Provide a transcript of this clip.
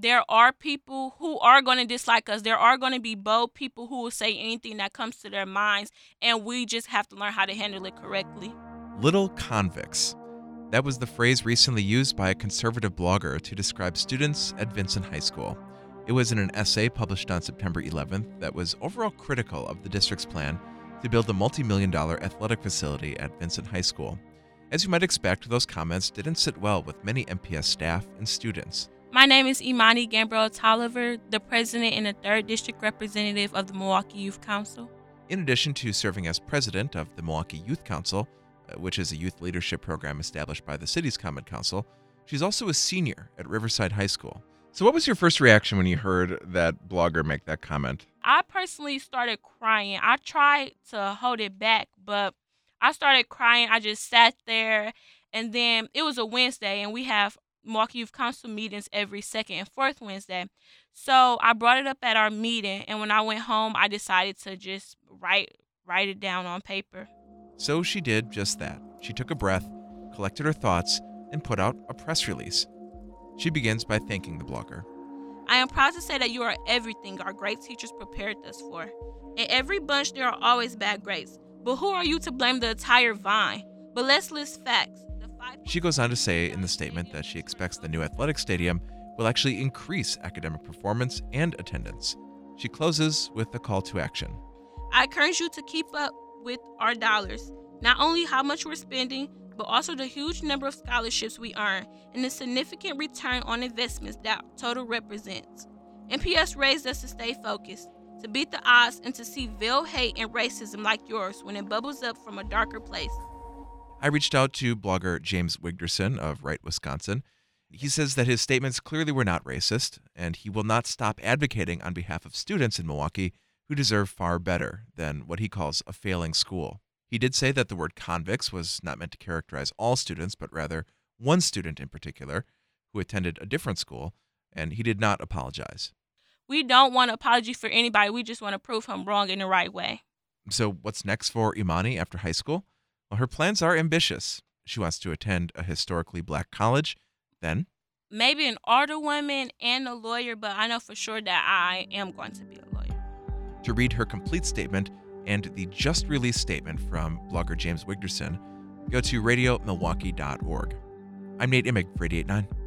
there are people who are going to dislike us. There are going to be bold people who will say anything that comes to their minds, and we just have to learn how to handle it correctly. Little convicts. That was the phrase recently used by a conservative blogger to describe students at Vincent High School. It was in an essay published on September 11th that was overall critical of the district's plan to build a multi million dollar athletic facility at Vincent High School. As you might expect, those comments didn't sit well with many MPS staff and students. My name is Imani Gambrell Tolliver, the president and the third district representative of the Milwaukee Youth Council. In addition to serving as president of the Milwaukee Youth Council, uh, which is a youth leadership program established by the city's Common Council, she's also a senior at Riverside High School. So, what was your first reaction when you heard that blogger make that comment? I personally started crying. I tried to hold it back, but I started crying. I just sat there, and then it was a Wednesday, and we have Milwaukee Youth Council meetings every second and fourth Wednesday. So I brought it up at our meeting, and when I went home, I decided to just write write it down on paper. So she did just that. She took a breath, collected her thoughts, and put out a press release. She begins by thanking the blogger. I am proud to say that you are everything our great teachers prepared us for. In every bunch, there are always bad grades. But who are you to blame the entire vine? But let's list facts. She goes on to say in the statement that she expects the new athletic stadium will actually increase academic performance and attendance. She closes with a call to action. I encourage you to keep up with our dollars, not only how much we're spending, but also the huge number of scholarships we earn and the significant return on investments that total represents. MPS raised us to stay focused, to beat the odds, and to see veiled hate and racism like yours when it bubbles up from a darker place. I reached out to blogger James Wigderson of Wright, Wisconsin. He says that his statements clearly were not racist, and he will not stop advocating on behalf of students in Milwaukee who deserve far better than what he calls a failing school. He did say that the word convicts was not meant to characterize all students, but rather one student in particular who attended a different school, and he did not apologize. We don't want an apology for anybody. We just want to prove him wrong in the right way. So, what's next for Imani after high school? Well, her plans are ambitious. She wants to attend a historically black college, then maybe an alderwoman and a lawyer, but I know for sure that I am going to be a lawyer. To read her complete statement and the just released statement from blogger James Wigderson, go to radiomilwaukee.org. I'm Nate Imig for 889.